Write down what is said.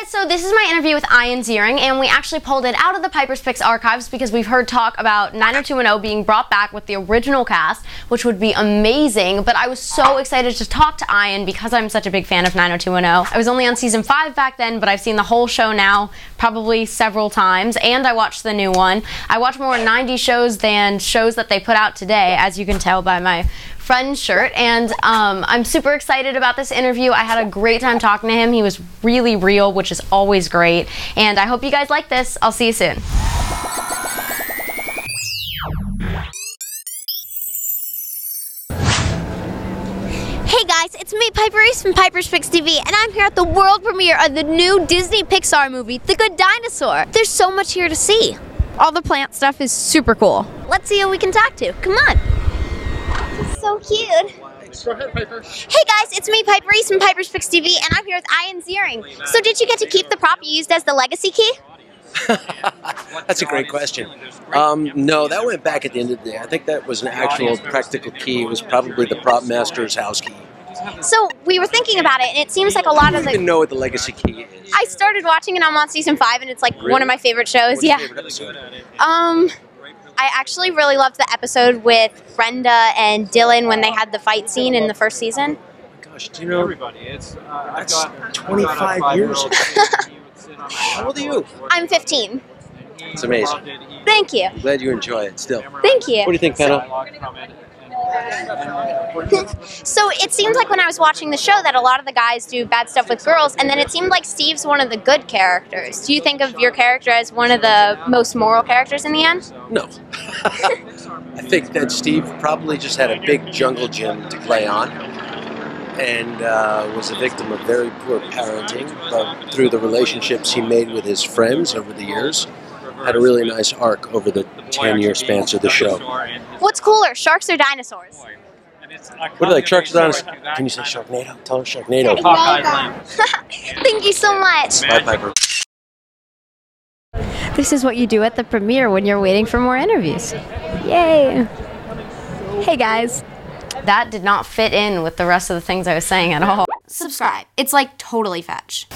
guys, so this is my interview with Ian Ziering, and we actually pulled it out of the Piper's Picks archives because we've heard talk about 90210 being brought back with the original cast, which would be amazing. But I was so excited to talk to Ian because I'm such a big fan of 90210. I was only on season five back then, but I've seen the whole show now probably several times, and I watched the new one. I watch more 90 shows than shows that they put out today, as you can tell by my friend shirt and um, i'm super excited about this interview i had a great time talking to him he was really real which is always great and i hope you guys like this i'll see you soon Hey guys, it's me, Piper Reese from Piper's Picks TV, and I'm here at the world premiere of the new Disney Pixar movie, The Good Dinosaur. There's so much here to see. All the plant stuff is super cool. Let's see who we can talk to. Come on. So cute. Go ahead, Piper. Hey guys, it's me, Piper Reese from Piper's Picks TV, and I'm here with Ian Ziering. So, did you get to keep the prop you used as the legacy key? That's a great question. Um, no, that went back at the end of the day. I think that was an actual practical key. It was probably the prop master's house key. So, we were thinking about it, and it seems like a lot of don't the. know what the legacy key is. I started watching it. I'm on season five, and it's like one of my favorite shows. What's Yeah. favorite? Um, I actually really loved the episode with Brenda and Dylan when they had the fight scene in the first season. Gosh, do you know? Everybody, it's uh, I've That's got 25 years ago. How old are you? I'm 15. It's amazing. Thank you. I'm glad you enjoy it still. Thank you. What do you think, Penna? So it seemed like when I was watching the show that a lot of the guys do bad stuff with girls, and then it seemed like Steve's one of the good characters. Do you think of your character as one of the most moral characters in the end? No. I think that Steve probably just had a big jungle gym to play on and uh, was a victim of very poor parenting, but through the relationships he made with his friends over the years, had a really nice arc over the 10 year span of the show. What's cooler, sharks or dinosaurs? What do you like, Sharks or Dinosaurs? Can you say Sharknado? Tell her Sharknado. Thank you so much. Bye, Piper. This is what you do at the premiere when you're waiting for more interviews. Yay! Hey guys. That did not fit in with the rest of the things I was saying at all. Subscribe. It's like totally fetch.